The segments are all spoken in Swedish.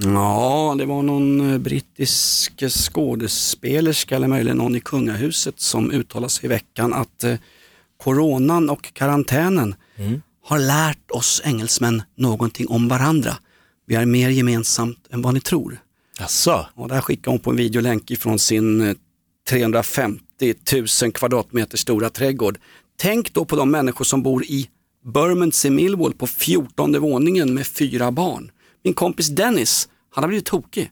Ja, det var någon eh, brittisk skådespelerska eller möjligen någon i kungahuset som uttalade sig i veckan att eh, coronan och karantänen har lärt oss engelsmän någonting om varandra. Vi har mer gemensamt än vad ni tror. Jaså? Och där skickar hon på en videolänk ifrån sin eh, 350 000 kvadratmeter stora trädgård. Tänk då på de människor som bor i Bermondsey Millwall på 14 våningen med fyra barn. Min kompis Dennis, han har blivit tokig.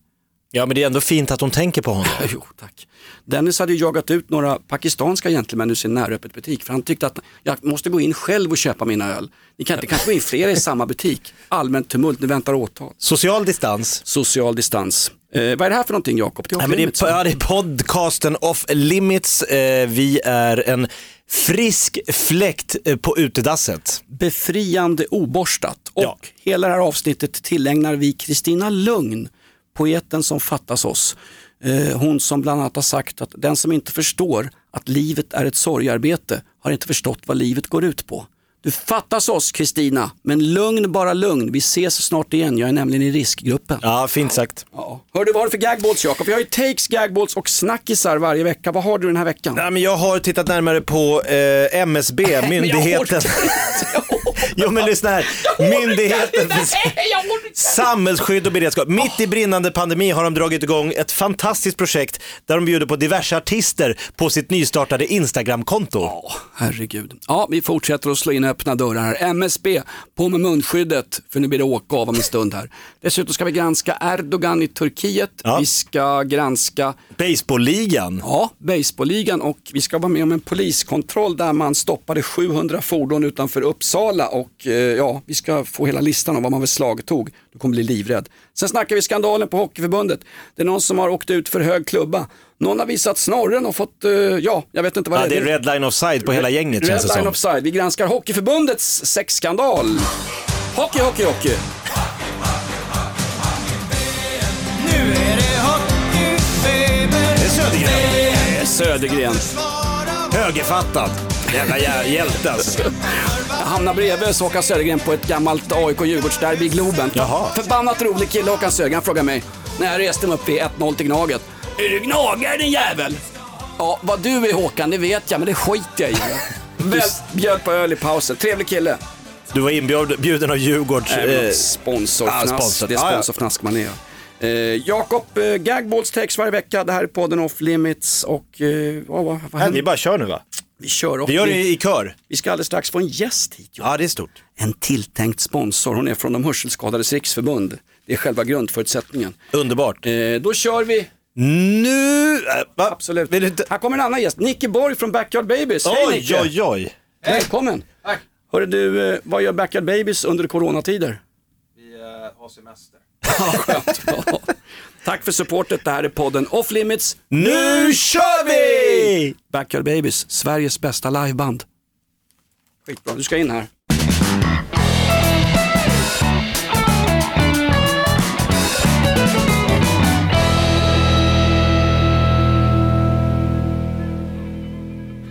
Ja men det är ändå fint att hon tänker på honom. Jo, tack. Dennis hade ju jagat ut några pakistanska gentlemän ur sin näröppet butik för han tyckte att jag måste gå in själv och köpa mina öl. Ni kan inte kanske gå in flera i samma butik. Allmänt tumult, nu väntar åtal. Social distans. Social distans. Eh, vad är det här för någonting Jakob? Det men det, är, ja, det är podcasten Off Limits. Eh, vi är en frisk fläkt eh, på utedasset. Befriande oborstat. Och Ja. hela det här avsnittet tillägnar vi Kristina Lugn, poeten som fattas oss. Eh, hon som bland annat har sagt att den som inte förstår att livet är ett sorgarbete har inte förstått vad livet går ut på. Du fattas oss Kristina, men lugn bara lugn. Vi ses snart igen, jag är nämligen i riskgruppen. Ja, fint sagt. Ja. Hör du vad har du för gagballs Jakob? Vi har ju takes, gagballs och snackisar varje vecka. Vad har du den här veckan? Nej, men jag har tittat närmare på eh, MSB, myndigheten. jo men lyssna här. Myndigheten för samhällsskydd och beredskap. Mitt i brinnande pandemi har de dragit igång ett fantastiskt projekt där de bjuder på diverse artister på sitt nystartade Instagramkonto. Ja, herregud. Ja, vi fortsätter att slå in öppna dörrar här. MSB, på med munskyddet, för nu blir det åka av om en stund här. Dessutom ska vi granska Erdogan i Turkiet. Ja. Vi ska granska Baseballligan. Ja, baseballligan och vi ska vara med om en poliskontroll där man stoppade 700 fordon utanför Uppsala och eh, ja, vi ska få hela listan om vad man väl slagtog. Du kommer bli livrädd. Sen snackar vi skandalen på Hockeyförbundet. Det är någon som har åkt ut för hög klubba. Någon har visat snorren och fått, eh, ja, jag vet inte vad Ja, det det är red line offside på hela gänget Red känns det line som. offside. Vi granskar Hockeyförbundets sexskandal. Hockey, hockey, hockey. Det är Södergren. Det är Södergren. Högerfattad. Jävla jä- hjälte alltså. Jag hamnar bredvid Håkan Södergren på ett gammalt AIK-Djurgårdsderby i Globen. Jaha. Förbannat rolig kille Håkan Södergren frågar mig när jag reste mig upp vid 1-0 till Gnaget. Är du gnagare din jävel? Ja, vad du är Håkan det vet jag men det skiter jag i. Väl, bjöd på öl i pausen. Trevlig kille. Du var inbjuden av Djurgårds... Eh, Sponsorfnask. ja, sponsor. Det är ja. sponsorfnask man är. Eh, Jakob, eh, Gagballs text varje vecka. Det här är podden Off Limits och eh, vad, vad, vad händer? vi bara kör nu va? Vi kör och Vi gör det i kör. vi ska alldeles strax få en gäst hit. Johan. Ja, det är stort. En tilltänkt sponsor. Hon är från de Hörselskadades riksförbund. Det är själva grundförutsättningen. Underbart. Eh, då kör vi. Nu... Äh, va? Absolut. Vill du inte... Här kommer en annan gäst. Nicky Borg från Backyard Babies. Hej Oj, Nicke. oj, oj. Välkommen. Tack. Hörru du, eh, vad gör Backyard Babies under coronatider? Vi eh, har semester. Skönt. Tack för supportet. Det här är podden Off Limits. Nu kör vi! Backyard Babies, Sveriges bästa liveband. Skitbra, du ska in här.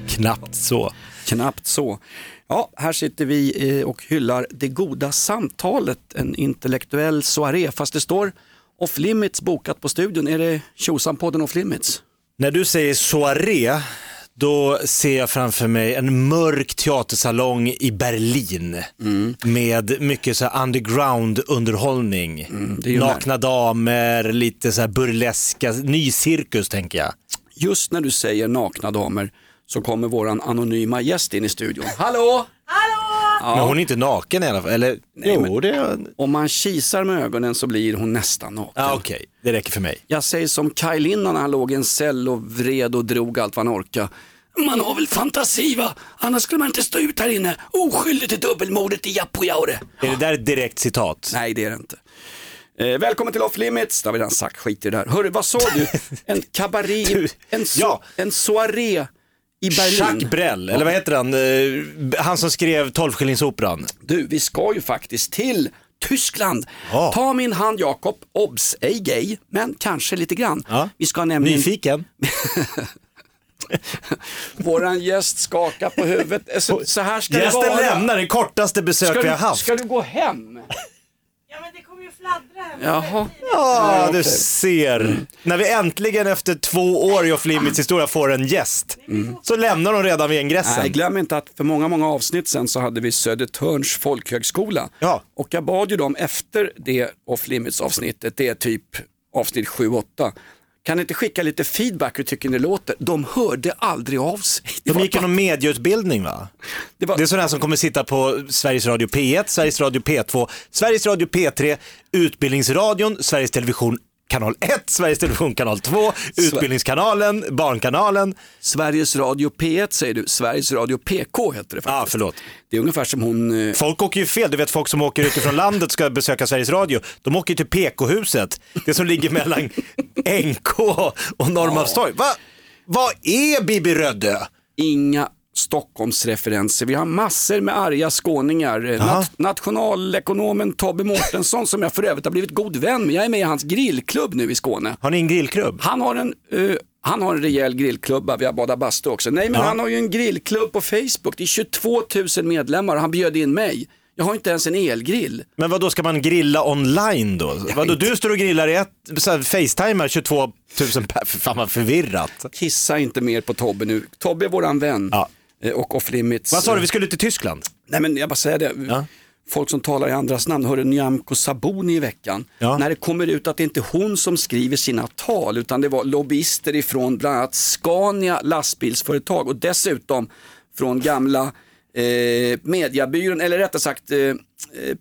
Knappt så. Knappt så. Ja, här sitter vi eh, och hyllar det goda samtalet, en intellektuell soaré, fast det står Off Limits bokat på studion. Är det Tjosan-podden Off Limits? När du säger soaré, då ser jag framför mig en mörk teatersalong i Berlin med mycket så underground underhållning. ju Nakna damer, lite så här burleska, ny cirkus tänker jag. Just när du säger nakna damer så kommer våran anonyma gäst in i studion. Hallå! Men hon är inte naken i alla fall, eller? jo, men- det. Om man kisar med ögonen så blir hon nästan naken. Ja, okej, det räcker för mig. Jag säger som Kaj Linna när han låg i en cell och vred och drog allt vad han orkade. Man har väl fantasi va? Annars skulle man inte stå ut här inne oskyldig till dubbelmordet i Jappojaure. Är det där ett direkt citat? Nej det är det inte. Eh, välkommen till Off Limits, det har vi redan sagt, skit i det där. Hörru, vad sa du? En kabaré, Du, en, so ja. en soaré i Berlin. Jacques Brel, eller vad heter han? Eh, Han som skrev Tolvskillingsoperan. Du, vi ska ju faktiskt till Tyskland. Ja. Ta min hand Jakob, obs, ej gay, men kanske lite grann. Ja. Vi ska nämligen, Nyfiken? våran gäst skakar på huvudet. Så, så här ska det Gästen vara. lämnar det kortaste besök Ska vi har haft. ska du gå hem? Ja men det kommer ju fladdra här. Jaha. Ja, du ser. När vi äntligen efter två år i Off Limits historia får en gäst, så lämnar de redan vid ingressen. Nej, glöm inte att för många, många avsnitt sen så hade vi Södertörns folkhögskola. Ja. Och jag bad ju dem efter det off limits avsnittet, det är typ avsnitt 7-8. Kan ni inte skicka lite feedback hur tycker ni det låter? De hörde aldrig av sig. De gick någon medieutbildning va? det var- Det är sådana som kommer sitta på Sveriges Radio P1, Sveriges Radio P2, Sveriges Radio P3, Utbildningsradion, Sveriges Television kanal 1, Sveriges Television kanal 2, Utbildningskanalen, Barnkanalen. Sveriges Radio P1 säger du, Sveriges Radio PK heter det faktiskt. Ja, förlåt. Det är ungefär som hon, eh, Folk åker ju fel, du vet folk som åker utifrån landet ska besöka Sveriges Radio, de åker ju till PK-huset, det som ligger mellan NK och Norrmalmstorg. Va? Vad är Bibi Rödö? inga Stockholmsreferenser. Vi har massor med arga skåningar. Eh, Nat- nationalekonomen Tobbe Mårtensson som jag för övrigt har blivit god vän med. Jag är med i hans grillklubb nu i Skåne. Har ni en grillklubb? Han har en, eh, han har en rejäl grillklubba, vi har badat bastu också. Nej men Ja. han har ju en grillklubb på Facebook, det är 22 000 medlemmar och han bjöd in mig. Jag har inte ens en elgrill. Men vad då ska man grilla online då? Vadå, du står och grillar i ett, så här, facetimar 22 000 per, fan vad förvirrat. Kissa inte mer på Tobbe nu. Tobbe är våran vän. Ja. Eh, Och off limits. Vad sa du, vi skulle till Tyskland? Nej men jag bara säger det. Ja. Folk som talar i andras namn, hörde Nyamko Sabuni i veckan. Ja. När det kommer ut att det inte är hon som skriver sina tal utan det var lobbyister ifrån bland annat Scania lastbilsföretag och dessutom från gamla eh, mediebyrån, eller rättare sagt eh, eh,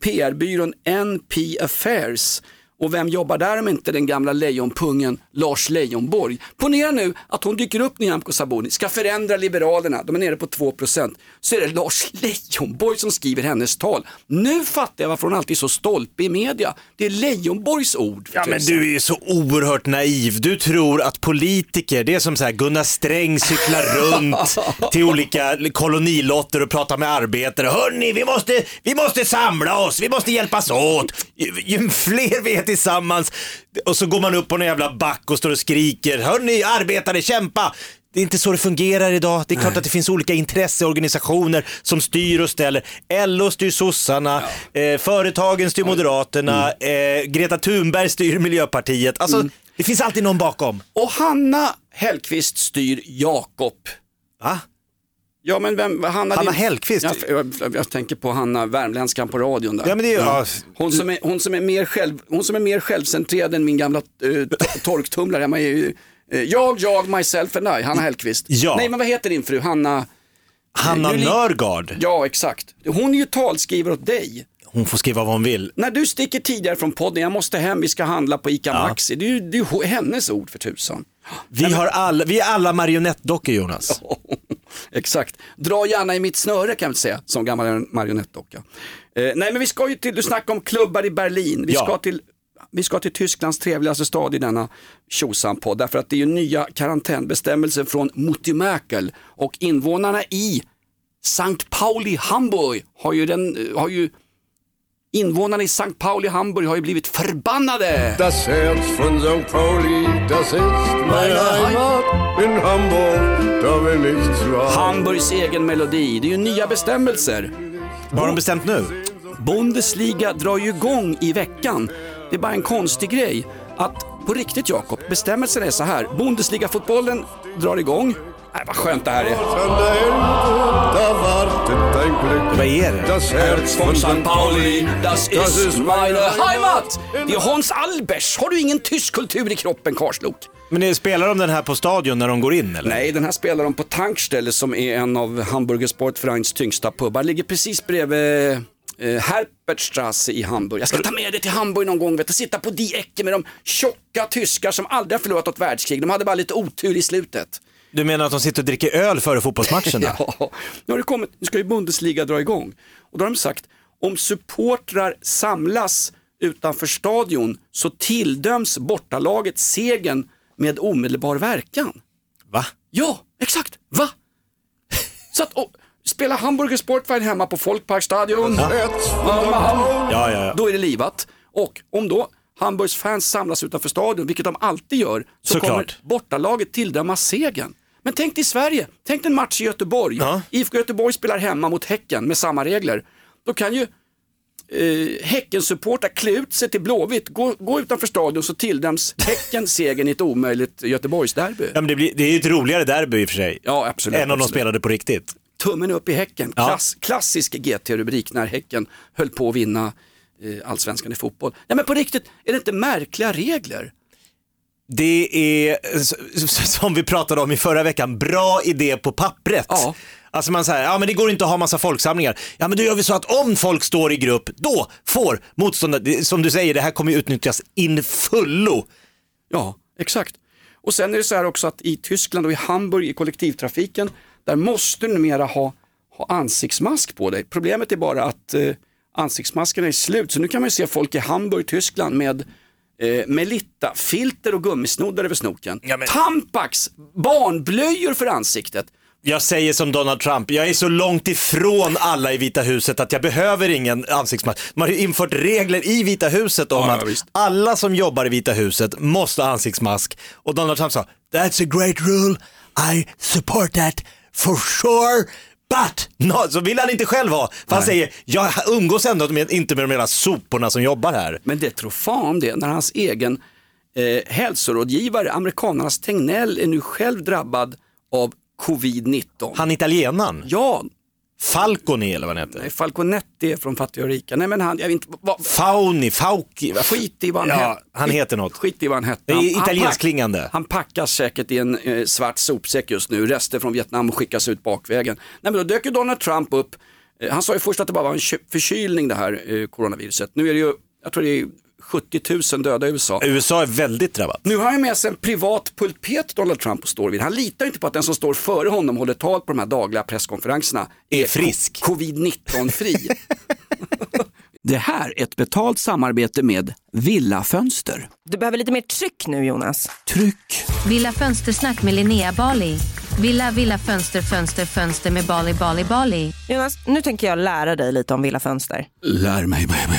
PR-byrån NP Affairs. Och vem jobbar där om inte den gamla lejonpungen Lars Leijonborg? Ponera nu att hon dyker upp Nyamko Sabuni, ska förändra Liberalerna, de är nere på 2%. Så är det Lars Leijonborg som skriver hennes tal. Nu fattar jag varför hon alltid är så stolpig i media. Det är Leijonborgs ord. Ja men du är ju så oerhört naiv. Du tror att politiker, det är som så här Gunnar Sträng cyklar runt till olika kolonilotter och pratar med arbetare. Hörni, vi måste, vi måste samla oss, vi måste hjälpas åt. Ju, ju fler vi är tillsammans. Och så går man upp på en jävla back och står och skriker. Hörni, arbetare, kämpa! Det är inte så det fungerar idag. Det är klart att det finns olika intresseorganisationer som styr och ställer. LO styr sossarna, eh, företagen styr Moderaterna, eh, Greta Thunberg styr Miljöpartiet. Alltså, det finns alltid någon bakom. Och Hanna Hellqvist styr Jakob. Va? Ja men vem, Hanna, Hanna din- Hellquist? Jag, jag, jag tänker på Hanna, värmländskan på radion där. Ja, men det är, ja. Hon som är, hon som är, mer, själv, hon som är mer självcentrerad än min gamla uh, torktumlare i uh, Jag, jag, myself and I, Hanna Hellqvist. Ja. Nej men vad heter din fru? Hanna? Hanna Julie- Nörgard, Ja exakt. Hon är ju talskrivare åt dig. hon får skriva vad hon vill. När du sticker tidigare från podden, jag måste hem, vi ska handla på ICA Maxi. Det är ju hennes ord för tusan. Vi, har alla, vi är alla marionettdockor Jonas. Exakt. Dra gärna i mitt snöre kan vi säga, som gammal marionettdocka. Eh, nej men vi ska ju till, du snackar om klubbar i Berlin. Vi, Ja. ska till, vi ska till Tysklands trevligaste stad i denna tjosan-podd. Därför att det är ju nya karantänbestämmelser från Mutimäkel. Och invånarna i Sankt Pauli, Hamburg har ju, den, eh, har ju Invånarna i Sankt Pauli, Hamburg har ju blivit förbannade. Das Herz von St. Pauli, das ist meine Heimat. In Hamburg, da will nichts wahr. Hamburgs egen melodi. Det är ju nya bestämmelser. Vad har de bestämt nu? Bundesliga drar ju igång i veckan. Det är bara en konstig grej att på riktigt Jakob, bestämmelsen är så här. Bundesliga-fotbollen drar igång. Nej, vad skönt det här är. Vad är det? Das Herz von St. Pauli, das ist meine Heimat. Det är Hans Albers. Har du ingen tysk kultur i kroppen, Karslok? Men det- spelar de den här på stadion när de går in eller? Nej, den här spelar de på Tankstelle som är en av Hamburger Sportvereins tyngsta pubbar. Ligger precis bredvid eh, Herbertstrasse i Hamburg. Jag ska ta med dig till Hamburg någon gång, vet du. sitta på Die Ecke med de tjocka tyskar som aldrig har förlorat något världskrig. De hade bara lite otur i slutet. Du menar att de sitter och dricker öl före fotbollsmatcherna? Ja, nu har det kommit, nu ska ju Bundesliga dra igång. Och då har de sagt, om supportrar samlas utanför stadion så tilldöms bortalaget segern med omedelbar verkan. Va? Ja, exakt. Va? att och, spela Hamburger Sportverein hemma på Folkparkstadion, Ja, ja, ja. då är det livat. Och om då Hamburgs fans samlas utanför stadion, vilket de alltid gör, så Såklart. kommer bortalaget tilldömas segern. Men tänk dig i Sverige, tänk dig en match i Göteborg. IFK Göteborg spelar hemma mot Häcken med samma regler. Då kan ju eh, Häckensupportrar klä ut sig till Blåvitt, gå, gå utanför stadion så tilldöms Häcken segern i ett omöjligt Göteborgsderby. Ja, men det, blir, det är ju ett roligare derby i och för sig. Ja, absolut. Än om de absolut. spelade på riktigt. Tummen upp i Häcken, Ja. Klass, klassisk GT-rubrik när Häcken höll på att vinna eh, allsvenskan i fotboll. Nej men på riktigt, är det inte märkliga regler? Det är, som vi pratade om i förra veckan, bra idé på pappret. Ja. Alltså man säger, ja men det går inte att ha massa folksamlingar. Ja men då gör vi så att om folk står i grupp, då får motståndare, som du säger, det här kommer ju utnyttjas in fullo. Ja, exakt. Och sen är det så här också att i Tyskland och i Hamburg i kollektivtrafiken, där måste du numera ha, ha ansiktsmask på dig. Problemet är bara att eh, ansiktsmaskerna är slut, så nu kan man ju se folk i Hamburg, Tyskland med eh, Melitta, filter och gummisnoddar över snoken. Tampax, barnblöjor för ansiktet. Jag säger som Donald Trump, jag är så långt ifrån alla i Vita huset att jag behöver ingen ansiktsmask. Man har ju infört regler i Vita huset om Ja, ja, att visst. alla som jobbar i Vita huset måste ha ansiktsmask. Och Donald Trump sa, that's a great rule, I support that for sure. But, no, så vill han inte själv ha. För han säger, jag umgås ändå med, inte med de hela soporna som jobbar här. Men det tror fan det när hans egen eh, hälsorådgivare, amerikanernas Tegnell, är nu själv drabbad av covid-19. Han italienaren, Ja, Falconi eller vad han heter. nej, Falconetti är från fattiga och rika. Nej men han, jag vet inte, vad, Fauni, Fauci. vad- skit i vad han Ja, hette. han heter något. Skit i vad han hette. Det är Han- han italienskt pack- klingande. Han packas säkert i en eh, svart sopsäck just nu, rester från Vietnam skickas ut bakvägen. Nej men då dök ju Donald Trump upp, eh, han sa ju först att det bara var en kö- förkylning det här eh, coronaviruset. Nu är det ju, jag tror det är 70 000 döda i USA. USA är väldigt drabbat. Nu har han med sig en privat pulpet Donald Trump och står vid. Han litar inte på att den som står före honom håller tal på de här dagliga presskonferenserna Är frisk. co- Covid-19 fri. Det här är ett betalt samarbete med Villa Fönster. Du behöver lite mer tryck nu Jonas. Tryck! Villa Fönstersnack med Linnea Bali. Villa, villa, fönster, fönster, fönster med Bali, Bali, Bali. Jonas, nu tänker jag lära dig lite om Villa Fönster. Lär mig baby.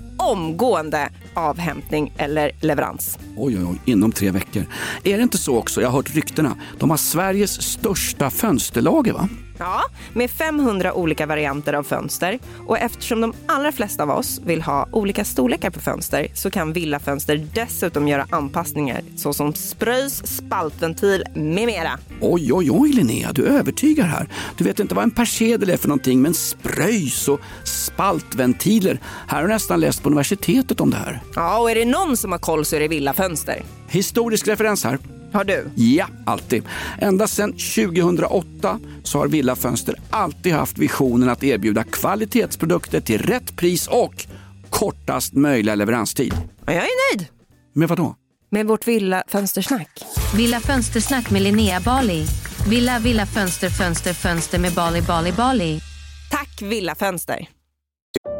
omgående avhämtning eller leverans. Oj, oj, oj, inom tre veckor. Är det inte så också, jag har hört ryktena, de har Sveriges största fönsterlager va? Ja, med 500 olika varianter av fönster. Och eftersom de allra flesta av oss vill ha olika storlekar på fönster så kan Villa Fönster dessutom göra anpassningar såsom spröjs, spaltventil med mera. Oj, oj, oj Linnea, du övertygar här. Du vet inte vad en persedel är för någonting, men spröjs och spaltventiler. Här har jag nästan läst på universitetet om det här. Ja, och är det någon som har koll så är det Villa Fönster. Historisk referens här. Har du? Ja, alltid. Ända sedan 2008 så har Villa Fönster alltid haft visionen att erbjuda kvalitetsprodukter till rätt pris och kortast möjliga leveranstid. Ja, jag är nöjd Med vad då? med vårt Villa Fönstersnack. Villa Fönstersnack med Linnea Bali. Villa, villa, fönster, fönster, fönster med Bali, Bali, Bali. Tack Villa Fönster.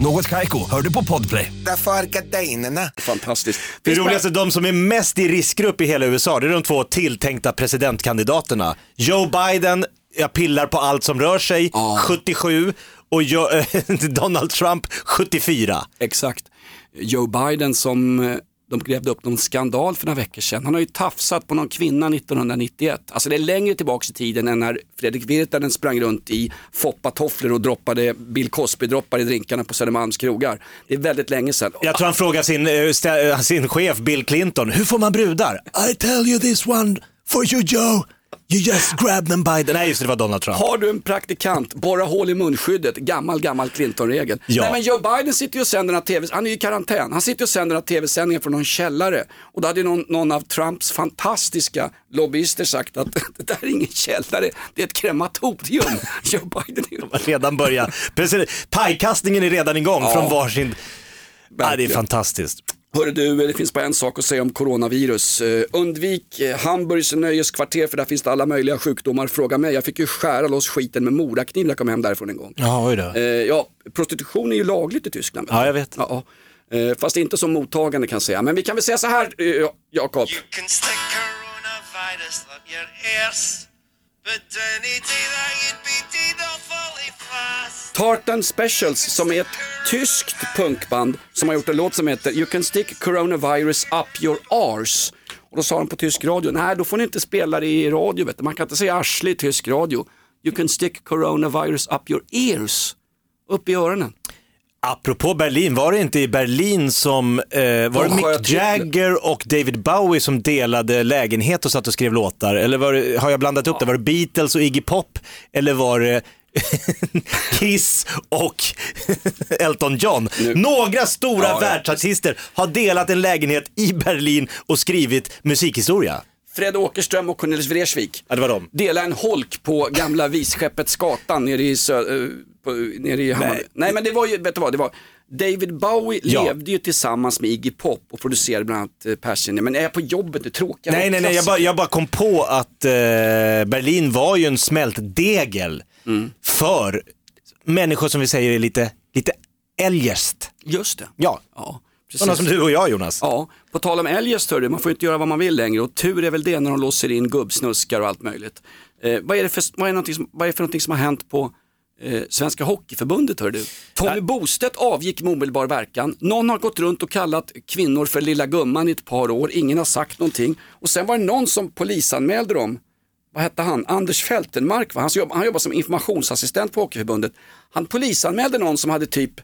Något Kaiko, hör du på Podplay. Därför är gardinerna. Fantastiskt. Det roligaste, de som är mest i riskgrupp i hela USA, det är de två tilltänkta presidentkandidaterna. Joe Biden, jag pillar på allt som rör sig, 77. och Donald Trump 74. Exakt. Joe Biden som eh, de grävde upp någon skandal för några veckor sedan. Han har ju tafsat på någon kvinna 1991. Alltså det är längre tillbaka i tiden än när Fredrik Virtanen sprang runt i foppatofflor och droppade Bill Cosby-droppar i drinkarna på Södermalms krogar. Det är väldigt länge sedan. Jag tror han frågar sin, eh, eh, sin chef Bill Clinton, hur får man brudar? I tell you this one for you Joe, you just grab them by the... Nej just det, det var Donald Trump. Har du en praktikant, borra hål i munskyddet, gammal, gammal Clinton-regel. Ja. Nej men Joe Biden sitter ju och sänder några tv, han är ju i karantän, han sitter och sänder några tv-sändningar från någon källare. Och då hade ju någon, någon av Trumps fantastiska lobbyister sagt att det där är ingen källare, det är ett krematorium. Joe Biden är ju... Redan börja. Precis, pajkastningen är redan igång Ja. från varsin... Ja, det är fantastiskt. Hörru du, det finns bara en sak att säga om coronavirus. Eh, undvik eh, Hamburgs nöjeskvarter för där finns det alla möjliga sjukdomar. Fråga mig, jag fick ju skära loss skiten med morakniv när jag kom hem därifrån en gång. Ja, oj då. Eh, ja, prostitution är ju lagligt i Tyskland. Ja, jag vet. Ja, ja. Eh, fast inte som mottagande kan jag säga. Men vi kan väl säga så här, eh, Ja- Jakob. Tartan Specials som är ett tyskt punkband som har gjort en låt som heter You can stick coronavirus up your arse. Och då sa de på tysk radio, nej då får ni inte spela det i radio, vet du. man kan inte säga arsle i tysk radio. You can stick coronavirus up your ears, upp i öronen. Apropå Berlin, var det inte i Berlin som, eh, var det Mick. Jagger och David Bowie som delade lägenhet och satt och skrev låtar? Eller var det, har jag blandat upp det? Var det Beatles och Iggy Pop? Eller var det Kiss och Elton John? Några stora Ja, världsartister har delat en lägenhet i Berlin och skrivit musikhistoria. Fred Åkerström och Cornelis Vreeswijk Ja, det var de. dela en holk på gamla Visskeppets gatan nere i, sö- eh, på, nere i Hammarby. Nej. men det var ju, vet du vad, det var David Bowie Ja. levde ju tillsammans med Iggy Pop och producerade bland annat eh, Passion. Men är jag på jobbet, är tråkiga Nej, nej, nej, jag bara, jag bara kom på att eh, Berlin var ju en smältdegel Mm. för människor som vi säger är lite, lite eljest. Just det. Ja, Ja, sådana som du och jag Jonas. Ja, på tal om eljest hörru, man får inte göra vad man vill längre och tur är väl det när de låser in gubbsnuskar och allt möjligt. Eh, vad, är det för, vad, är som, vad är det för någonting som har hänt på eh, Svenska Hockeyförbundet hör du? Tommy Bostedt avgick med omedelbar verkan. Någon har gått runt och kallat kvinnor för lilla gumman i ett par år, ingen har sagt någonting. Och sen var det någon som polisanmälde dem vad hette han, Anders Fältenmark, va? Han, jobb, han jobbar som informationsassistent på Hockeyförbundet. Han polisanmälde någon som hade typ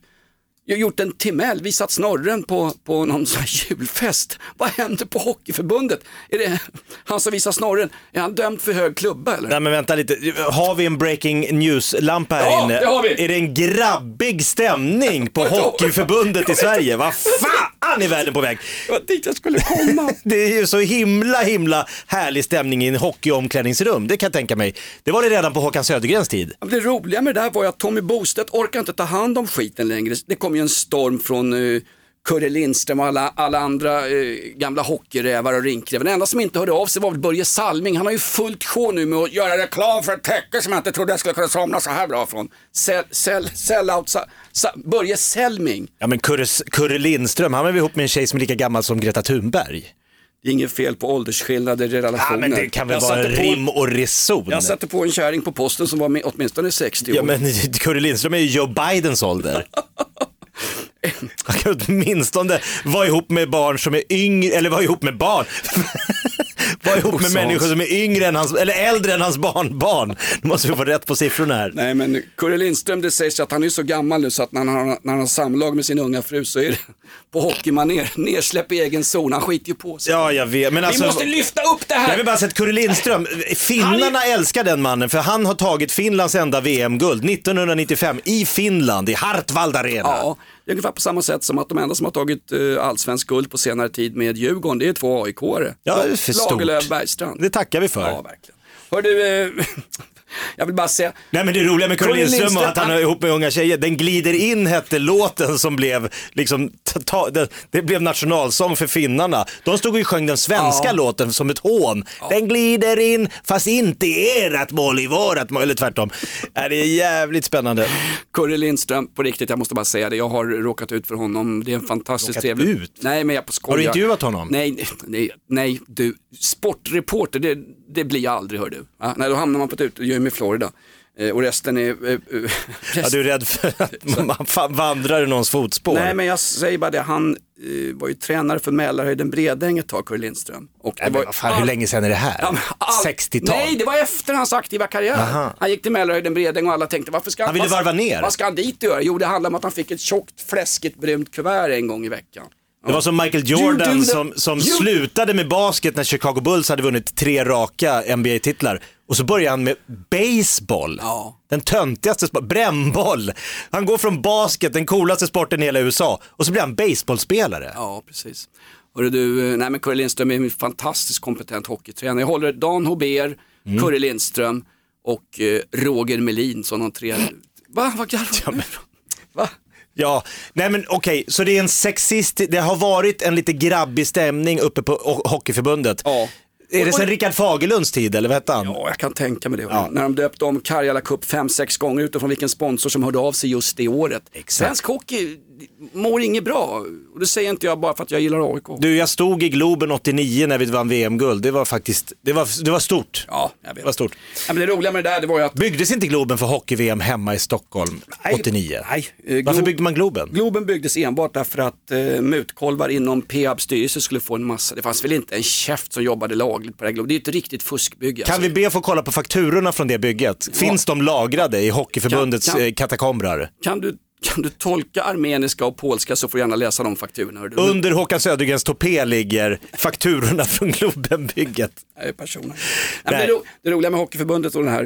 gjort en Timell, visat snorren på, på någon sån julfest. Vad händer på Hockeyförbundet? Är det han som visar snorren, är han dömd för hög klubba eller? Nej men vänta lite, har vi en breaking news-lampa här Ja, inne? det har vi. Är det en grabbig stämning på Hockeyförbundet i Sverige? Vad fan är världen på väg? Det var dit jag skulle komma. Det är ju så himla himla härlig stämning i en hockeyomklädningsrum, det kan jag tänka mig. Det var det redan på Håkan Södergrens tid. Det roliga med det där var ju att Tommy Bostedt orkar inte ta hand om skiten längre. Det kom ju en storm från uh, Kurre Lindström och alla, alla andra eh, gamla hockeyrävar och rinkrävar. Den enda som inte hörde av sig var väl Börje Salming. Han har ju fullt sjå nu med att göra reklam för ett täcke som jag inte trodde jag skulle kunna somna så här bra från. Sell, sell, sell out, sa, sa, Börje Selming. Ja men Kurre, Kurre Lindström, han var väl ihop med en tjej som är lika gammal som Greta Thunberg. Det är inget fel på åldersskillnader i Ja relationer. men det kan väl vara rim och reson. Jag satte på en kärring på posten som var med, åtminstone 60 år. Ja men Kurre Lindström är ju Joe Bidens ålder. Han kan åtminstone vara ihop med barn som är yngre, eller vara ihop med barn. vara ihop med människor som är yngre än hans, eller äldre än hans barnbarn. Nu måste vi få rätt på siffrorna här. Nej men Kurre Lindström, det sägs att han är så gammal nu så att när han, när han har samlag med sin unga fru så är det på hockeymanér, nersläpp i egen zon, han skiter ju på sig. Ja, jag vet. Men alltså, Vi måste lyfta upp det här! Jag vill bara säga att Kurre Lindström, finnarna älskar den mannen för han har tagit Finlands enda VM-guld 1995 i Finland, i Hartwald Arena. Ja, det är ungefär på samma sätt som att de enda som har tagit uh, allsvensk guld på senare tid med Djurgården, det är två AIK-are. Ja, det är för stort. Lagerlöf, Bergstrand. Det tackar vi för. Ja, verkligen. Hör du, eh, jag vill bara säga, Nej men det roliga med Kurre Lindström och att han är ihop med unga tjejer, den glider in hette låten som blev liksom, ta, det, det blev nationalsång för finnarna. De stod och sjöng den svenska Ja. låten som ett hån. Den glider in fast inte i ert mål i vårat mål, eller tvärtom. Äh, det är jävligt spännande. Kurre Lindström, på riktigt, jag måste bara säga det, jag har råkat ut för honom, det är en fantastiskt Råkat trevlig... ut? Nej, men jag på skoj. Har du intervjuat honom? Nej, nej, nej, du, sportreporter, det, det blir jag aldrig hör du. Ja, nej, då hamnar man på ett utegym i Florida. Eh, och resten är... eh, eh, Ja, du är rädd för att man vandrar i någons fotspår? Nej men jag säger bara det, han eh, var ju tränare för Mälarhöjden Bredäng ett tag, Curre Lindström. Och Nej, men var vad fan, hur länge sedan är det här? Ja, men all- 60-tal? Nej, det var efter hans aktiva karriär. Aha. Han gick till Mälarhöjden Bredäng och alla tänkte varför ska Han ville vad ska- varva ner. Vad ska han dit göra? Jo, det handlar om att han fick ett tjockt, fläskigt, brunt kuvert en gång i veckan. Det var som Michael Jordan the- som, som you- slutade med basket när Chicago Bulls hade vunnit tre raka NBA-titlar. Och så började han med baseball. Den töntigaste sporten, brännboll. Han går från basket, den coolaste sporten i hela USA, och så blir han baseballspelare. Ja, precis. Hörru du, eh, nej men Curre Lindström är en fantastiskt kompetent hockeytränare. Jag håller Dan Hober, Mm. Curre Lindström och eh, Roger Melin som de tre. Va, vad garvar du? Va? Ja, nej men okej, så det är en sexist, det har varit en lite grabbig stämning uppe på Ho- Hockeyförbundet. Ja. Är det sen Rickard Fagerlunds tid eller vad hette han? Ja, jag kan tänka mig det. När de döpte om Karjala Cup fem, sex gånger utifrån vilken sponsor som hörde av sig just det året. Svensk hockey mår inget bra. Och det säger inte jag bara för att jag gillar AIK. Du, jag stod i Globen 89 när vi vann VM-guld. Det var faktiskt, det var, det var stort. Ja, jag vet. Det var stort. Ja, men det roliga med det där det var ju att Byggdes inte Globen för hockey-VM hemma i Stockholm 89? Nej. eh, Varför Glo- byggde man Globen? Globen byggdes enbart därför att eh, mutkolvar inom Peabs styrelse skulle få en massa, det fanns väl inte en käft som jobbade lagligt på det här Globen. Det är ju ett riktigt fuskbygge. Kan alltså. vi be att få kolla på fakturorna från det bygget? Finns de lagrade i Hockeyförbundets Kan- kan- eh, katakombrar? kan, du, kan du tolka armeniska och polska så får du gärna läsa de fakturorna. du. Under Håkan Södergrens topé ligger fakturorna från Globenbygget. Nej, personer. Nej, det, ro, det roliga med Hockeyförbundet och den här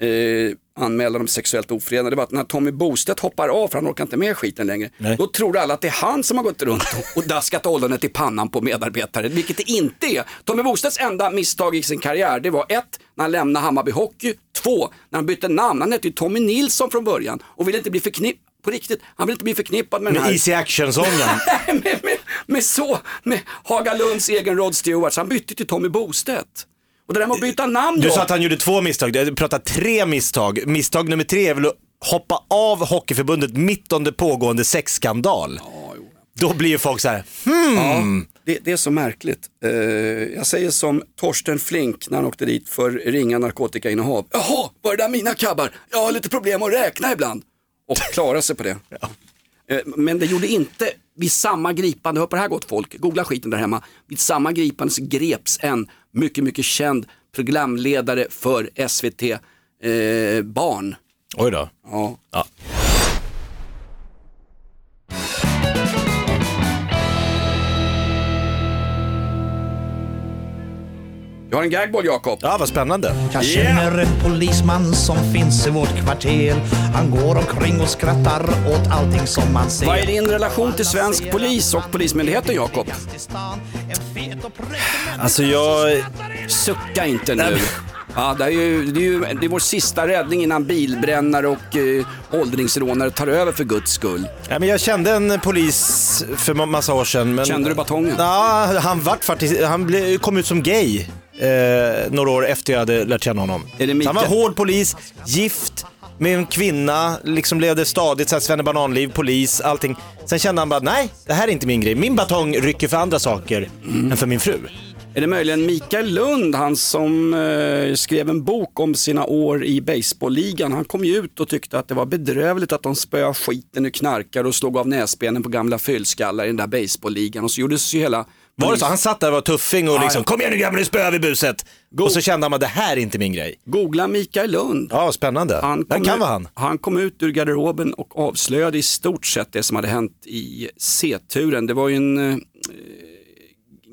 eh, anmälan om sexuellt ofredande, det var att när Tommy Bostedt hoppar av för han orkar inte med skiten längre, då tror alla att det är han som har gått runt och, daskat ollonet i pannan på medarbetare, vilket det inte är. Tommy Bostedts enda misstag i sin karriär, det var ett, när han lämnade Hammarby Hockey, två, när han bytte namn, han hette ju Tommy Nilsson från början och ville inte bli förknippad på riktigt, han vill inte bli förknippad med den Med här Easy Action-sången. med, med, med så, med Hagalunds egen Rod Stewart, så han bytte till Tommy Bostedt. Och det där med att byta namn Du då. sa att han gjorde två misstag, du pratar tre misstag. Misstag nummer tre är väl att hoppa av Hockeyförbundet mitt under pågående sexskandal. Då blir ju folk så här, hmm. Det, det är så märkligt. Eh, jag säger som Torsten Flink när han åkte dit för ringa narkotikainnehav. Jaha, var det där mina kabbar? Jag har lite problem att räkna ibland. Och klara sig på det. Eh, men det gjorde inte, vid samma gripande, hör på det här gott folk, googla skiten där hemma. Vid samma gripande så greps en mycket, mycket känd programledare för SVT eh, Barn. Oj då. Ja. Ja. Du har en gagboll Jakob. Ja, vad spännande. Jag känner en polisman som finns i vårt kvarter. Han går omkring och skrattar åt allting som man ser. Vad är din relation till svensk polis och Polismyndigheten Jakob? Alltså jag... Sucka inte nu. Ja, det, är ju, det, är ju, det är vår sista räddning innan bilbrännare och eh, åldringsrånare tar över för guds skull. Ja, men jag kände en polis för ma- massa år sedan. Men... Kände du batongen? Ja, han, vart faktiskt, han blev, kom ut som gay eh, några år efter jag hade lärt känna honom. Är det Så han var Mikael? hård polis, gift med en kvinna, liksom levde stadigt så här svennebananliv, polis, allting. Sen kände han bara, nej, det här är inte min grej. Min batong rycker för andra saker än för min fru. Är det möjligen Mikael Lund, han som eh, skrev en bok om sina år i baseballligan. Han kom ju ut och tyckte att det var bedrövligt att de spöade skiten ur knarkar och slog av näsbenen på gamla fyllskallar i den där baseballligan. Och så gjordes ju hela... Var det så? Han satt där och var tuffing och liksom, kom igen nu grabbar, nu spöar vi buset. Och så kände han att det här är inte min grej. Googla Mikael Lund. Ja, spännande. Han kom, kan ut, vara han. han kom ut ur garderoben och avslöjade i stort sett det som hade hänt i C-turen. Det var ju en eh,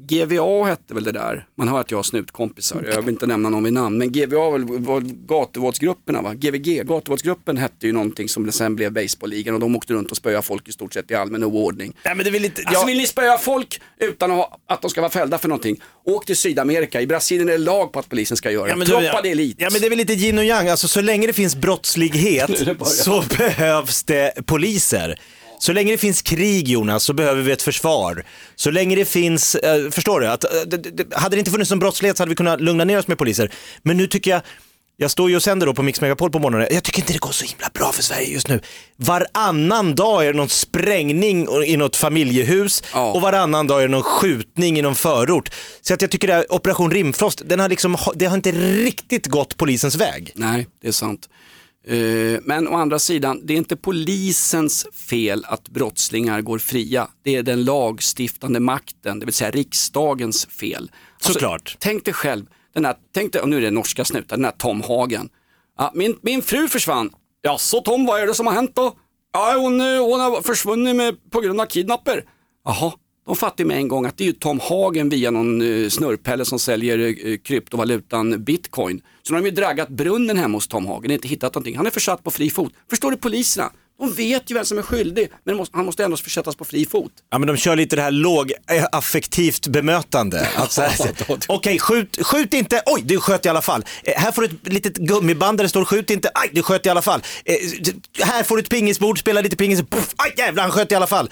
GVA hette väl det där. Man hör att jag har snutkompisar, jag vill inte nämna någon vid namn. Men GVA var, gatuvåldsgrupperna va? GVG, gatuvåldsgruppen hette ju någonting som sen blev baseballligan och de åkte runt och spöade folk i stort sett i allmän oordning. Nej, men det vill inte, Alltså vill ni spöa folk utan att, ha, att de ska vara fällda för någonting, åk till Sydamerika. I Brasilien är det lag på att polisen ska göra det. Ja, men Droppa du- det elit. Ja men det är väl lite yin och yang, alltså så länge det finns brottslighet det så behövs det poliser. Så länge det finns krig Jonas så behöver vi ett försvar. Så länge det finns, eh, förstår du? Att, eh, det, det, hade det inte funnits någon brottslighet så hade vi kunnat lugna ner oss med poliser. Men nu tycker jag, jag står ju och sänder då på Mix Megapol på morgonen, jag tycker inte det går så himla bra för Sverige just nu. Varannan dag är det någon sprängning i något familjehus och varannan dag är det någon skjutning i någon förort. Så att jag tycker det här Operation Rimfrost, den har liksom, det har inte riktigt gått polisens väg. Nej, det är sant. Eh, Men å andra sidan, det är inte polisens fel att brottslingar går fria. Det är den lagstiftande makten, det vill säga riksdagens fel. Alltså, Såklart. Tänk dig själv, den här, tänk dig, och nu är det norska snutar, den här Tom Hagen. Ja, min, min fru försvann. Ja, så Tom, vad är det som har hänt då? Ja, hon, hon har försvunnit med, på grund av kidnapper. Jaha, de fattar med en gång att det är ju Tom Hagen via någon uh, snurrpelle som säljer uh, kryptovalutan bitcoin. Så de har ju draggat brunnen hemma hos Tom Hagen, inte hittat någonting. Han är försatt på fri fot. Förstår du poliserna? De vet ju vem som är skyldig, men han måste ändå försättas på fri fot. Ja men de kör lite det här lågaffektivt bemötande. Att så här, Okej, skjut, skjut inte, oj du sköt i alla fall. Eh, här får du ett litet gummiband där det står skjut inte, aj du sköt i alla fall. Eh, här får du ett pingisbord, spela lite pingis, puff, aj jävlar han sköt i alla fall.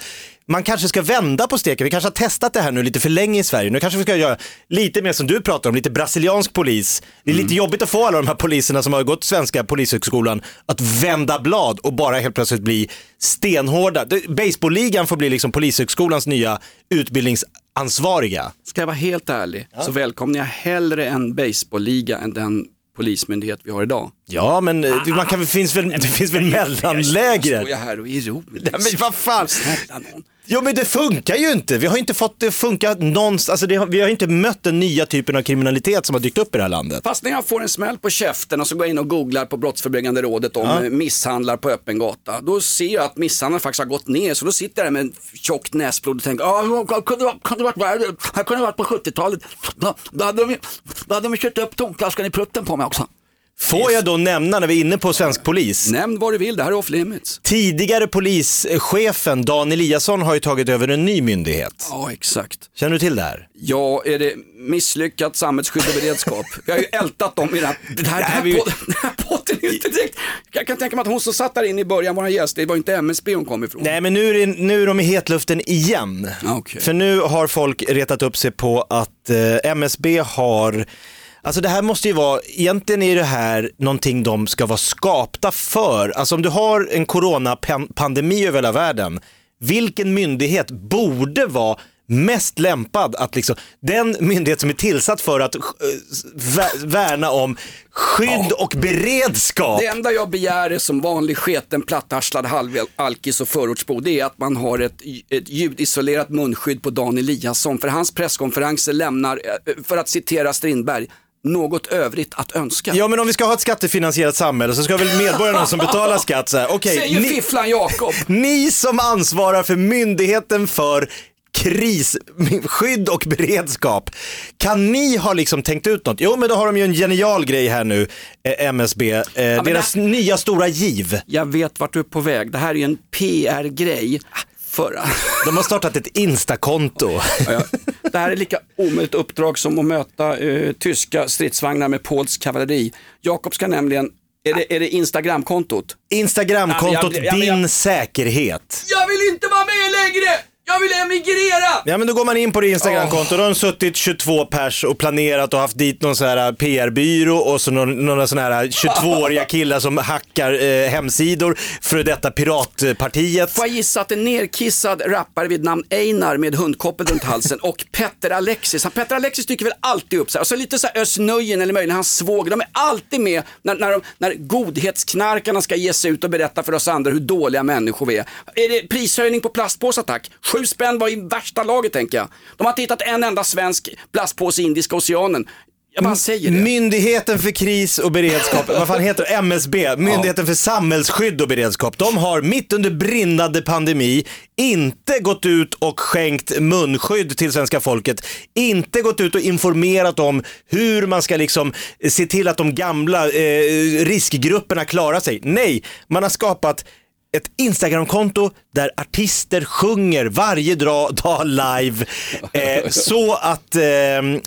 Man kanske ska vända på steken, vi kanske har testat det här nu lite för länge i Sverige. Nu kanske vi ska göra lite mer som du pratar om, lite brasiliansk polis. Det är lite jobbigt att få alla de här poliserna som har gått svenska polishögskolan att vända blad och bara helt plötsligt bli stenhårda. Baseballligan får bli liksom polishögskolans nya utbildningsansvariga. Ska jag vara helt ärlig så välkomnar jag hellre en baseballliga än den polismyndighet vi har idag. Ja, men eh, man kan, det, finns väl, det finns väl mellanläger? Står jag här och är ironisk. Ja, men vad fan? Jo men det funkar ju inte. Vi har inte fått det funka någonstans. Alltså det har, vi har inte mött den nya typen av kriminalitet som har dykt upp i det här landet. Fast när jag får en smäll på käften och så går jag in och googlar på Brottsförebyggande rådet om Ja. ja. misshandlar på öppen gata. Då ser jag att misshandeln faktiskt har gått ner. Så då sitter jag där med en tjockt näsblod och tänker, ah, det kunde, kunde varit värre. Här kunde det varit på 70-talet. Då, då, hade de, då hade de kört upp tomflaskan i prutten på mig också. Får jag då nämna när vi är inne på svensk polis? Nämn vad du vill, det här är off limits. Tidigare polischefen Dan Eliasson har ju tagit över en ny myndighet. Ja, exakt. Känner du till det här? Ja, är det misslyckat samhällsskydd och beredskap? Vi har ju ältat dem i det här, det här, här, podden, den här podden är ju inte direkt. Jag kan tänka mig att hon som satt där inne i början, vår gäst, det var inte MSB hon kom ifrån. Nej men nu är, det, nu är de i hetluften igen. Okej. För nu har folk retat upp sig på att eh, MSB har Alltså det här måste ju vara, egentligen är det här någonting de ska vara skapta för. Alltså om du har en coronapandemi över hela världen, vilken myndighet borde vara mest lämpad att liksom, den myndighet som är tillsatt för att eh, värna om skydd och beredskap. Det enda jag begär är som vanlig sketen plattarslad halvalkis och förortsbo, det är att man har ett, ett ljudisolerat munskydd på Dan Eliasson. För hans presskonferenser lämnar, eh, eh, för att citera Strindberg, något övrigt att önska. Ja men om vi ska ha ett skattefinansierat samhälle så ska väl medborgarna som betalar skatt säga, okej, Säger ni, fifflan Jakob. ni som ansvarar för myndigheten för krisskydd och beredskap, kan ni ha liksom tänkt ut något? Jo men då har de ju en genial grej här nu, eh, MSB, eh, men deras nya stora giv. Jag vet vart du är på väg, det här är ju en PR-grej. För... De har startat ett Insta-konto. Ja. Det här är lika omöjligt uppdrag som att möta eh, tyska stridsvagnar med polsk kavalleri. Jakob ska nämligen, är det, är det Instagramkontot? Instagramkontot Ja, men jag- jag- Din säkerhet. Jag vill inte vara med längre! Jag vill emigrera! Ja men då går man in på det Instagramkontot, då har de suttit 22 pers och planerat och haft dit någon sån här PR-byrå och så någon, några sån här 22-åriga killar som hackar eh, hemsidor för detta piratpartiet. Får jag gissa att en nerkissad rappare vid namn Einar med hundkoppel runt halsen och Petter Alexis. Han, Petter Alexis dyker väl alltid upp så här. Och så lite så här Özz eller möjligen hans svåger. De är alltid med när, när, de, när godhetsknarkarna ska ge sig ut och berätta för oss andra hur dåliga människor vi är. Är det prishöjning på plastpåsar tack? Sju spänn var i värsta laget tänker jag. De har inte hittat en enda svensk plastpåse i Indiska oceanen. Jag bara säger det. Myndigheten för kris och beredskap, vad fan heter det? MSB, Myndigheten för samhällsskydd och beredskap. De har mitt under brinnande pandemi inte gått ut och skänkt munskydd till svenska folket, inte gått ut och informerat om hur man ska liksom se till att de gamla eh, riskgrupperna klarar sig. Nej, man har skapat ett Instagramkonto där artister sjunger varje dag live. Eh, så att eh,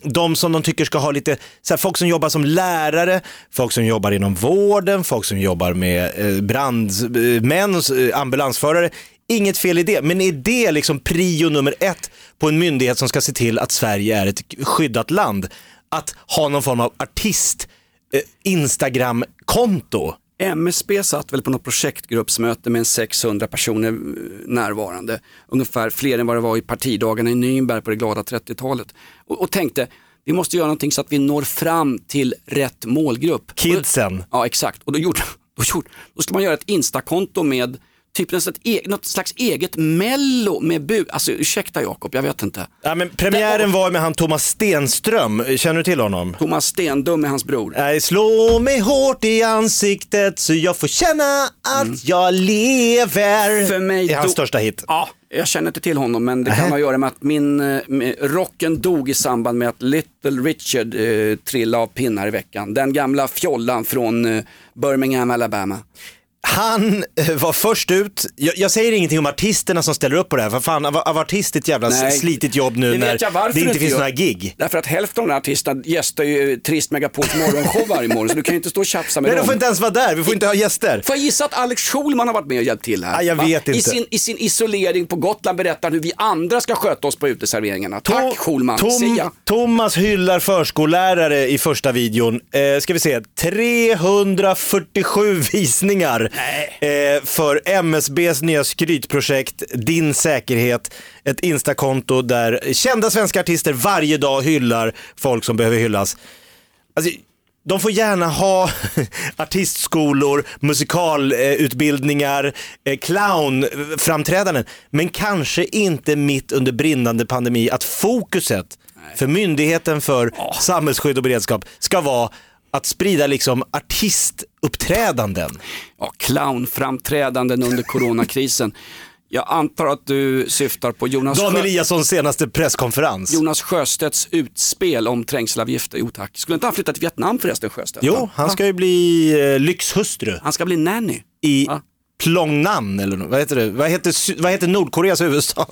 de som de tycker ska ha lite, så här, folk som jobbar som lärare, folk som jobbar inom vården, folk som jobbar med eh, brandmän, eh, ambulansförare. Inget fel i det, men är det liksom prio nummer ett på en myndighet som ska se till att Sverige är ett skyddat land? Att ha någon form av artist eh, Instagram-konto? MSB satt väl på något projektgruppsmöte med en 600 personer eh, närvarande. Ungefär fler än vad det var i partidagarna i Nürnberg på det glada 30-talet. Och, och tänkte, vi måste göra någonting så att vi når fram till rätt målgrupp. Kidsen. Ja exakt, och då gjorde, Då, gjorde- då ska man göra ett instakonto med typ ett e- något slags eget mello med bu... Alltså ursäkta Jakob, jag vet inte. Ja, men premiären var med han Thomas Stenström, känner du till honom? Thomas Stendum är hans bror. Nej, slå mig hårt i ansiktet så jag får känna att jag lever. Mm. För mig Det är hans största hit. Ja, jag känner inte till honom men det kan ha att göra med att min eh, med, rocken dog i samband med att Little Richard eh, trillade av pinnar i veckan. Den gamla fjollan från eh, Birmingham, Alabama. Han eh, var först ut, jag, jag säger ingenting om artisterna som ställer upp på det här, för fan av, av artist ett jävla Nej. slitigt jobb nu när jag det inte finns gör. några gig. Därför att hälften av de här artisterna gästar ju Trist Megapols morgonshow varje morgon så du kan ju inte stå och tjafsa med Nej, de dem. får inte ens vara där, vi får inte ha gäster. Får jag gissa att Alex Schulman har varit med och hjälpt till här? Ja, jag va? vet I inte. sin, I sin isolering på Gotland berättar han hur vi andra ska sköta oss på uteserveringarna. Tack Schulman, Tom, Sia. Thomas hyllar förskollärare i första videon. Eh, ska vi se, 347 visningar eh, för MSBs nya skrytprojekt Din säkerhet. Ett instakonto där kända svenska artister varje dag hyllar folk som behöver hyllas. Alltså, de får gärna ha artistskolor, musikalutbildningar, eh, clownframträdanden, men kanske inte mitt under brinnande pandemi att fokuset för Myndigheten för samhällsskydd och beredskap ska vara att sprida liksom artistuppträdanden. Ja, clownframträdanden under coronakrisen. Jag antar att du syftar på Jonas, Dan. Eliassons senaste presskonferens. Jonas Sjöstedts utspel om trängselavgifter. Jo tack. Skulle inte han flytta till Vietnam förresten Sjöstedt? Jo, han ska ju bli eh, lyxhustru Han ska bli nanny. i Plongnan eller något. vad heter det? Vad heter, Sy- vad heter Nordkoreas huvudstad?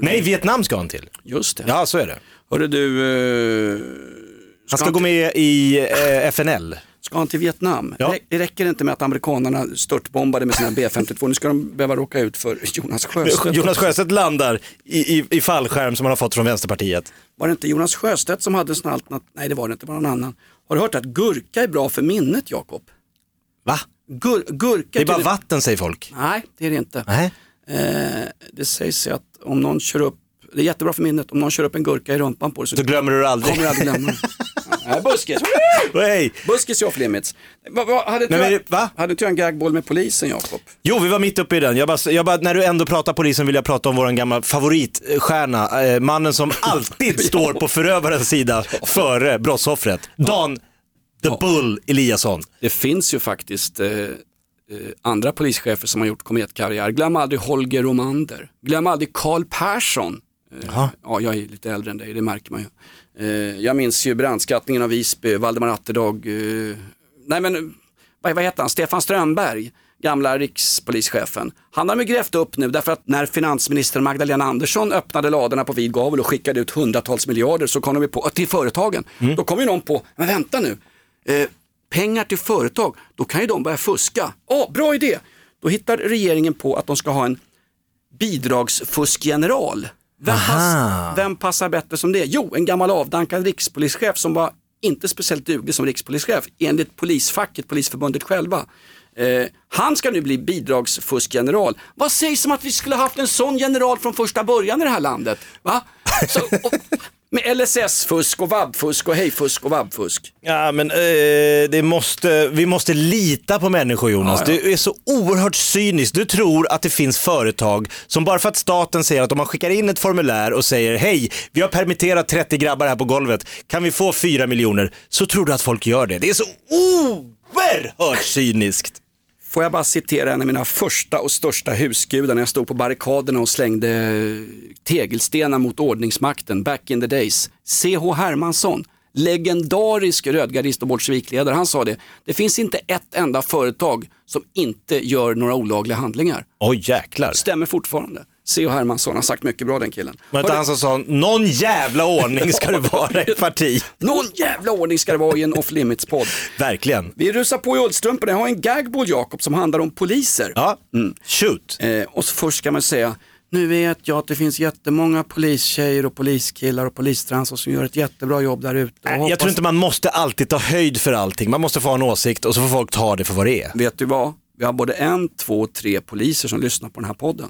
Nej, Vietnam ska han till. Just det. Ja, så är det. Hörru du, eh, Han ska han gå med i eh, FNL. Ska han till Vietnam? Ja. Det räcker inte med att amerikanerna störtbombade med sina B52, nu ska de behöva råka ut för Jonas Sjöstedt. Jonas Sjöstedt landar i, i, i fallskärm som han har fått från Vänsterpartiet. Var det inte Jonas Sjöstedt som hade sån alternativ? Nej det var det inte, det var någon annan. Har du hört att gurka är bra för minnet Jakob? Va? Gur, gurka Det är bara vatten säger folk. Nej, det är det inte. Nej. Eh, det sägs att om någon kör upp, det är jättebra för minnet, om någon kör upp en gurka i rumpan på dig så Då glömmer du det aldrig. kommer du aldrig glömma. Nej, buskis. Hej. Buskis är off limits. Va, va, hade, Nej, men va? hade inte jag en gagboll med polisen Jakob? Jo, vi var mitt uppe i den. Jag bara, jag bara, när du ändå pratar polisen vill jag prata om vår gamla favoritstjärna. Eh, mannen som alltid står på förövarens sida före brottsoffret. Dan The Bull Eliasson. Det finns ju faktiskt eh, eh, andra polischefer som har gjort kometkarriär. Glöm aldrig Holger Romander. Glöm aldrig Karl Persson. Eh, ja, jag är lite äldre än dig, det märker man ju. Eh, jag minns ju brandskattningen av Visby, Valdemar Atterdag. Eh, nej men, vad, vad heter han? Stefan Strömberg, gamla rikspolischefen. Han har de grävt upp nu därför att när finansminister Magdalena Andersson öppnade ladorna på vid gavel och skickade ut hundratals miljarder så kom de på, till företagen. Då kom ju någon på, men vänta nu, eh, pengar till företag, då kan ju de börja fuska. Åh, bra idé! Då hittar regeringen på att de ska ha en bidragsfuskgeneral. Vem, pass, vem passar bättre som det? Jo, en gammal avdankad rikspolischef som var inte speciellt duglig som rikspolischef enligt polisfacket, polisförbundet själva. Eh, han ska nu bli bidragsfuskgeneral. Vad sägs om att vi skulle haft en sån general från första början i det här landet? Va? Så, och, med LSS-fusk och vabbfusk och hejfusk och vabbfusk. Ja, men eh, det måste, vi måste lita på människor Jonas. Ja, ja. Du är så oerhört cynisk. Du tror att det finns företag som bara för att staten säger att om man skickar in ett formulär och säger hej, vi har permitterat 30 grabbar här på golvet, kan vi få 4 miljoner? Så tror du att folk gör det. Det är så oerhört cyniskt. Får jag bara citera en av mina första och största husgudar när jag stod på barrikaderna och slängde tegelstenar mot ordningsmakten back in the days. C.H. Hermansson, legendarisk rödgardist och bolsjevikledare, han sa det. Det finns inte ett enda företag som inte gör några olagliga handlingar. Oj jäklar. Stämmer fortfarande. C.H. Hermansson har sagt mycket bra den killen. Var det han som sa, någon jävla ordning ska det vara i ett parti? Någon jävla ordning ska det vara i en off limits-podd. Verkligen. Vi rusar på i ullstrumporna. Jag har en gagball Jakob som handlar om poliser. Ja, shoot. Eh, och så först ska man säga, nu vet jag att det finns jättemånga polistjejer och poliskillar och polistransor som gör ett jättebra jobb där ute. Och Jag hoppas- tror inte man måste alltid ta höjd för allting. Man måste få ha en åsikt och så får folk ta det för vad det är. Vet du vad? Vi har både en, två, tre poliser som lyssnar på den här podden.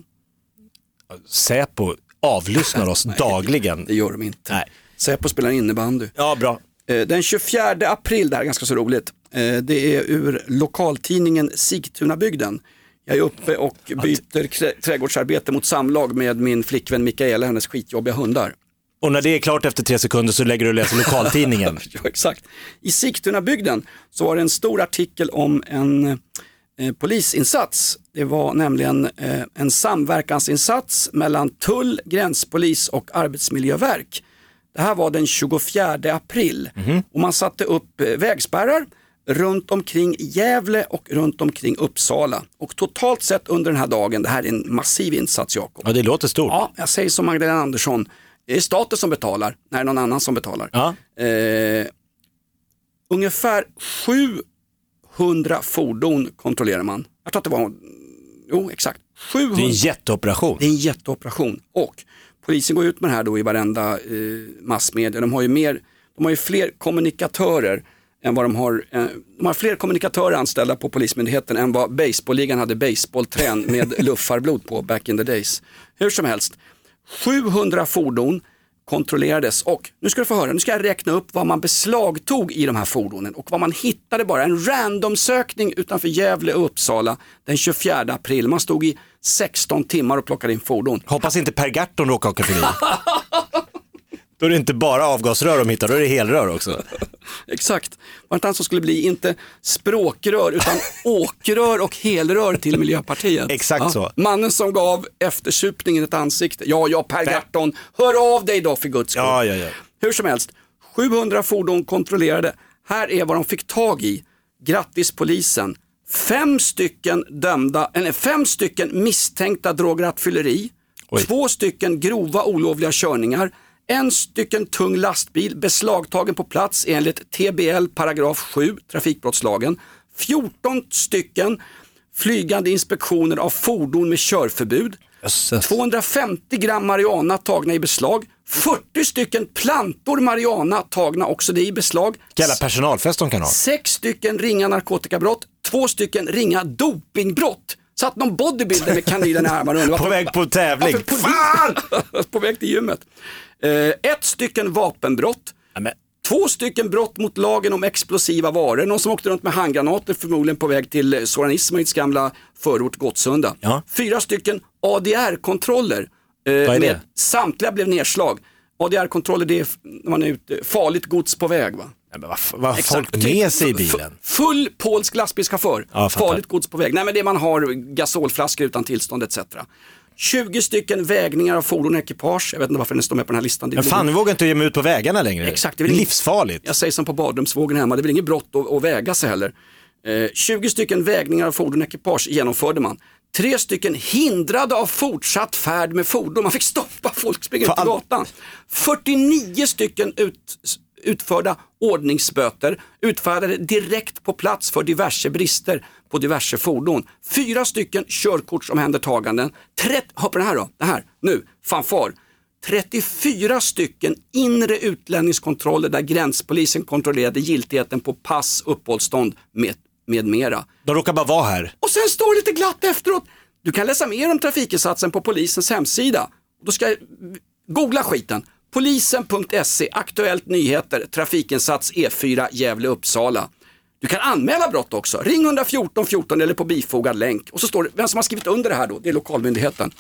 Säpo avlyssnar oss dagligen. Det gör de inte. Nej. Säpo spelar innebandy. Ja, bra. Eh, Den 24 april, det här är ganska så roligt, Eh, Det är ur lokaltidningen Sigtunabygden. Jag är uppe och byter trädgårdsarbete mot samlag med min flickvän Mikaela, hennes skitjobbiga hundar. Och när det är klart efter tre sekunder så lägger du och läser lokaltidningen. ja, exakt. I Sigtunabygden så var det en stor artikel om en eh, polisinsats. Det var nämligen eh, en samverkansinsats mellan tull, gränspolis och arbetsmiljöverk. Det här var den 24 april och man satte upp eh, vägspärrar runt omkring Gävle och runt omkring Uppsala. Och totalt sett under den här dagen, det här är en massiv insats Jakob. Ja, det låter stort. Ja, jag säger som Magdalena Andersson, det är staten som betalar när det är någon annan som betalar. Eh, ungefär 700 fordon kontrollerar man. Jag tror att det var, jo exakt, 700. Det är en jätteoperation. Det är en jätteoperation och polisen går ut med det här då i varenda eh, massmedia. De har ju mer, de har ju fler kommunikatörer än vad de har, eh, de har fler kommunikatörer anställda på Polismyndigheten än vad baseballligan hade baseballträn med luffarblod på back in the days. Hur som helst, 700 fordon kontrollerades och nu ska du få höra, nu ska jag räkna upp vad man beslagtog i de här fordonen och vad man hittade bara, en random sökning utanför Gävle och Uppsala den 24 april. Man stod i 16 timmar och plockade in fordon. Hoppas inte Per Gahrton råkar åka förbi. Då är det inte bara avgasrör de hittar, då är det helrör också. Exakt, var det inte han som skulle bli inte språkrör utan åkrör och helrör till Miljöpartiet? Exakt så. Mannen som gav eftersupningen ett ansikte. Ja, ja, Per Gahrton, hör av dig då för guds skull. Ja, ja, ja. Hur som helst, 700 fordon kontrollerade. Här är vad de fick tag i. Grattis polisen. Fem stycken dömda, eller fem stycken misstänkta drograttfylleri. Två stycken grova olovliga körningar. En stycken tung lastbil beslagtagen på plats enligt TBL paragraf 7 trafikbrottslagen. 14 stycken flygande inspektioner av fordon med körförbud. 250 gram marijuana tagna i beslag. 40 stycken plantor marijuana tagna också det i beslag. Jävla personalfest de kan ha. Sex stycken ringa narkotikabrott, två stycken ringa dopingbrott. Satt någon bodybuilder med kanylen i armarna. På väg på tävling. Polis- på väg till gymmet. Eh, ett stycken vapenbrott. Två stycken brott mot lagen om explosiva varor. Någon som åkte runt med handgranater förmodligen på väg till eh, Soran Ismails gamla förort Gottsunda. Fyra stycken ADR-kontroller. Eh, med- Samtliga blev nedslag. ADR-kontroller det är när man är ute, farligt gods på väg va? vad vad har folk med sig i bilen? Full polsk lastbilschaufför, Ja, farligt gods på väg. Nej men det man har gasolflaskor utan tillstånd etc. 20 stycken vägningar av fordon och ekipage. Jag vet inte varför den står med på den här listan. Men fan, vi vågar inte ge mig ut på vägarna längre. Exakt, det är Livsfarligt. Jag säger som på badrumsvågen hemma, det är väl inget brott att, att väga sig heller. Eh, 20 stycken vägningar av fordon och ekipage genomförde man. Tre stycken hindrade av fortsatt färd med fordon. Man fick stoppa folk springer ut på gatan. 49 stycken ut, utförda ordningsböter utfärdade direkt på plats för diverse brister på diverse fordon. Fyra stycken körkortsomhändertaganden. Hör på det här då, det här, nu, fanfar. 34 stycken inre utlänningskontroller där gränspolisen kontrollerade giltigheten på pass, uppehållstånd med, med mera. De råkar bara vara här. Och sen står det lite glatt efteråt. Du kan läsa mer om trafikinsatsen på polisens hemsida. Då ska jag googla skiten. Polisen.se, Aktuellt Nyheter, trafikinsats E4 Gävle-Uppsala. Du kan anmäla brott också. Ring 114 14 eller på bifogad länk. Och så står det, vem som har skrivit under det här då, det är lokalmyndigheten.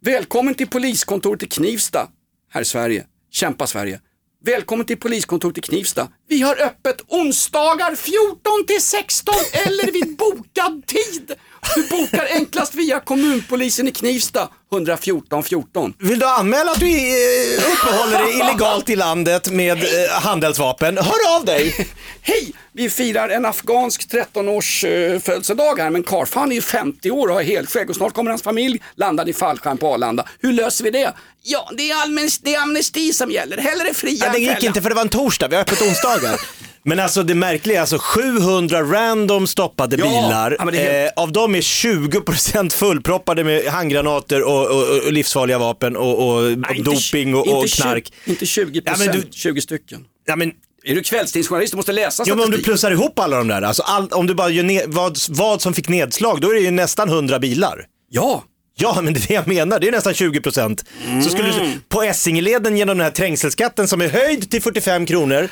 Välkommen till poliskontoret i Knivsta, här i Sverige. Kämpa Sverige. Välkommen till poliskontoret i Knivsta. Vi har öppet onsdagar 14 till 16 eller vid bokad tid. Du bokar enklast via kommunpolisen i Knivsta, 114 14. Vill du anmäla att du eh, uppehåller dig illegalt i landet med eh, handelsvapen? Hör av dig! Hej! Vi firar en afghansk 13-års eh, födelsedag här men Karfan är ju 50 år och har helskägg och snart kommer hans familj landa i fallskärm på Arlanda. Hur löser vi det? Ja, det är, allmän, det är amnesti som gäller. Hellre fria Nej, det än gick fälla. inte för det var en torsdag, vi har öppet onsdagar. Men alltså det märkliga är alltså 700 random stoppade Ja, bilar. helt- eh, av dem är 20% fullproppade med handgranater och, och, och livsfarliga vapen och, och inte doping och, inte knark. Inte 20 Ja, procent, men du- 20 stycken. Ja, men, Är du kvällstidningsjournalist? Du måste läsa ja, men om du statistik. plussar ihop alla de där, alltså all, om du bara gör ner, vad, vad som fick nedslag, då är det ju nästan 100 bilar. Ja. Ja, men det är det jag menar, det är nästan 20 procent. Så skulle du, på Essingeleden genom den här trängselskatten som är höjd till 45 kronor,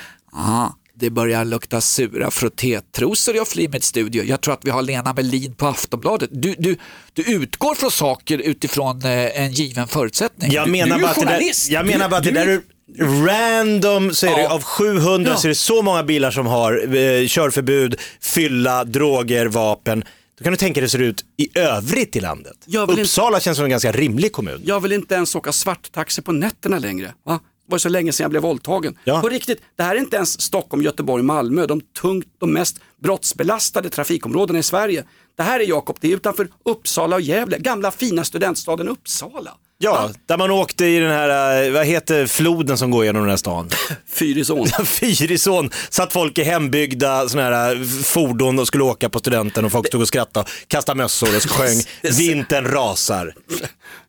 Det börjar lukta sura frottétrosor i Off-Limits studio. Jag tror att vi har Lena Melin på Aftonbladet. Du, du, du utgår från saker utifrån eh, en given förutsättning. Jag Du- menar du är bara att det där, journalist. jag menar Du- bara att det du- där är random, så är det, Ja. av 700 Ja. så är det så många bilar som har eh, körförbud, fylla, droger, vapen. Då kan du tänka dig hur det ser ut i övrigt i landet. Uppsala känns som en ganska rimlig kommun. Jag vill inte ens åka svarttaxi på nätterna längre. Va? Det var så länge sedan jag blev våldtagen. På riktigt, det här är inte ens Stockholm, Göteborg, Malmö, de tungt, de mest brottsbelastade trafikområdena i Sverige. Det här är Jakob, det är utanför Uppsala och Gävle, gamla fina studentstaden Uppsala. Ja, där man åkte i den här, eh, vad heter floden som går genom den här stan? Fyrisån. Fyrisån, satt folk i hembyggda såna här eh, fordon och skulle åka på studenten och folk stod och skrattade, kastade mössor och sjöng Vintern rasar.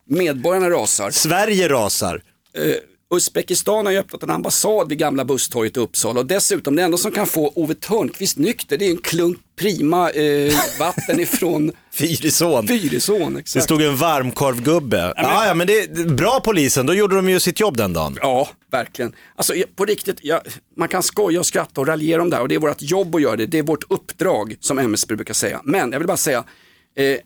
Medborgarna rasar. Sverige rasar. Uh, Uzbekistan har ju öppnat en ambassad vid gamla busstorget i Uppsala och dessutom det enda som kan få Ove Thörnqvist nykter det är en klunk prima eh, vatten ifrån Fyrisån. Fyrisån, Det exakt. stod en varmkorvgubbe. Ja, ja, men det är bra polisen, då gjorde de ju sitt jobb den dagen. Ja, verkligen. Alltså på riktigt, jag, man kan skoja och skratta och raljera om det här och det är vårt jobb att göra det. Det är vårt uppdrag som MSB brukar säga. Men jag vill bara säga, eh,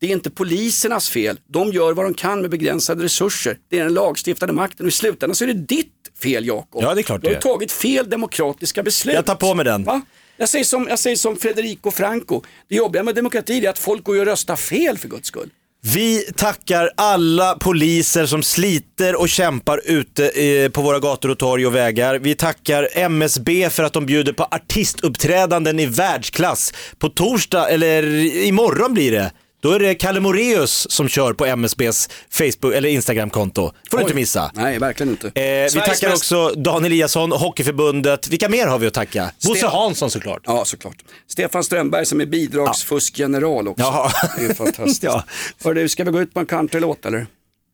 det är inte polisernas fel. De gör vad de kan med begränsade resurser. Det är den lagstiftande makten och i slutändan så är det ditt fel Jakob. Ja, det är klart Du har det tagit fel demokratiska beslut. Jag tar på mig den. Va? Jag säger, som, jag säger som Federico Franco, det jobbiga med demokrati är att folk går och röstar fel för guds skull. Vi tackar alla poliser som sliter och kämpar ute eh, på våra gator och torg och vägar. Vi tackar MSB för att de bjuder på artistuppträdanden i världsklass. På torsdag, eller imorgon blir det, då är det Kalle Moreus som kör på MSBs Facebook eller Instagramkonto. får du inte missa. Nej, verkligen inte. Eh, vi tackar mest- också Dan Eliasson, Hockeyförbundet. Vilka mer har vi att tacka? Bosse Sten- Hansson såklart. Ja, såklart. Stefan Strömberg som är bidragsfuskgeneral också. Jaha. Det är fantastiskt. Ja. Hörru, ska vi gå ut på en countrylåt eller?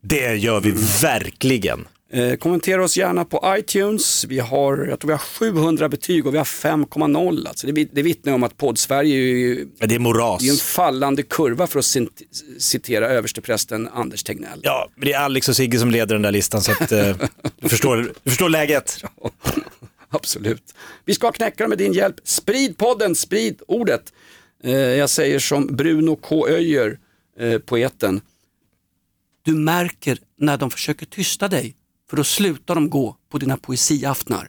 Det gör vi verkligen. Eh, kommentera oss gärna på iTunes. Vi har, jag tror vi har 700 betyg och vi har 5,0. Alltså det, det vittnar om att podd-Sverige är ju det är moras. det är en fallande kurva för att cit- citera översteprästen Anders Tegnell. Ja, men det är Alex och Sigge som leder den där listan så att, eh, du, förstår, du förstår läget. Absolut. Vi ska knäcka med din hjälp. Sprid podden, sprid ordet. Eh, jag säger som Bruno K. Öijer, poeten. Du märker när de försöker tysta dig, för då slutar de gå på dina poesiaftnar.